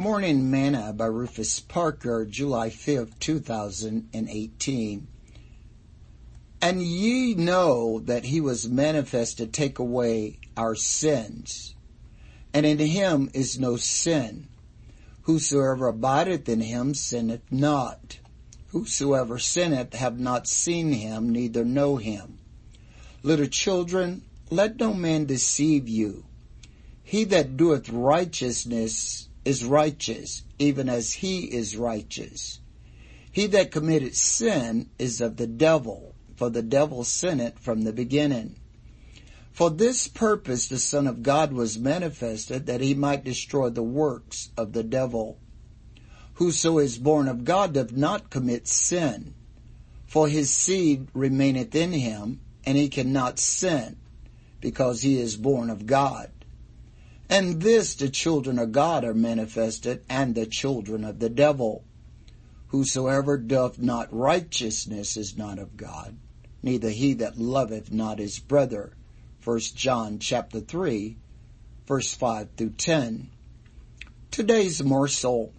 Morning Manna by Rufus Parker, July 5th, 2018. And ye know that he was manifest to take away our sins. And in him is no sin. Whosoever abideth in him sinneth not. Whosoever sinneth have not seen him, neither know him. Little children, let no man deceive you. He that doeth righteousness is righteous, even as he is righteous. He that committed sin is of the devil, for the devil sinned from the beginning. For this purpose the Son of God was manifested, that he might destroy the works of the devil. Whoso is born of God doth not commit sin, for his seed remaineth in him, and he cannot sin, because he is born of God. And this the children of God are manifested, and the children of the devil. Whosoever doth not righteousness is not of God, neither he that loveth not his brother. 1 John chapter 3, verse 5 through 10. Today's morsel.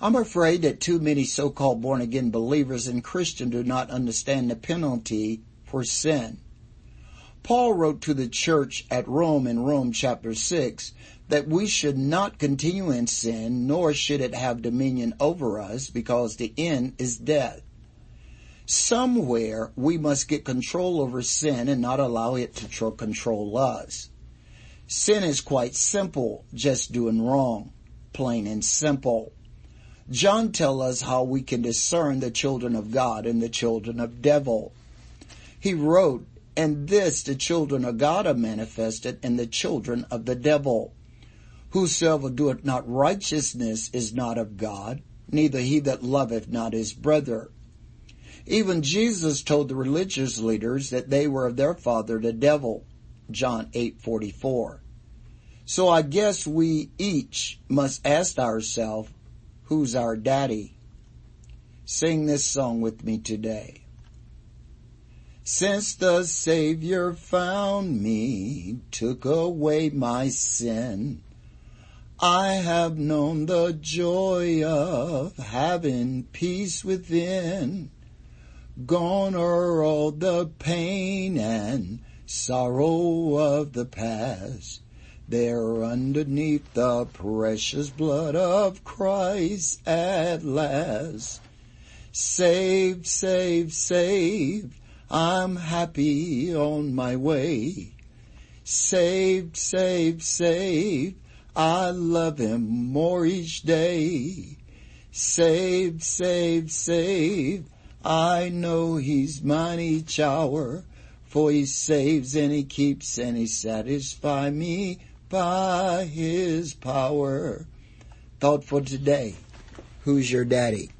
I'm afraid that too many so-called born again believers and Christians do not understand the penalty for sin. Paul wrote to the church at Rome in Romans chapter 6 that we should not continue in sin, nor should it have dominion over us, because the end is death. Somewhere we must get control over sin and not allow it to control us. Sin is quite simple, just doing wrong, plain and simple. John tells us how we can discern the children of God and the children of devil. He wrote and this the children of God are manifested and the children of the devil. Whosoever doeth not righteousness is not of God, neither he that loveth not his brother. Even Jesus told the religious leaders that they were of their father the devil. John 8:44. So I guess we each must ask ourselves, who's our daddy? Sing this song with me today. Since the Savior found me, took away my sin, I have known the joy of having peace within. Gone are all the pain and sorrow of the past. There underneath the precious blood of Christ at last. Saved, saved, saved I'm happy on my way. Saved, saved, saved. I love him more each day. Saved, saved, saved. I know he's mine each hour. For he saves and he keeps and he satisfies me by his power. Thought for today. Who's your daddy?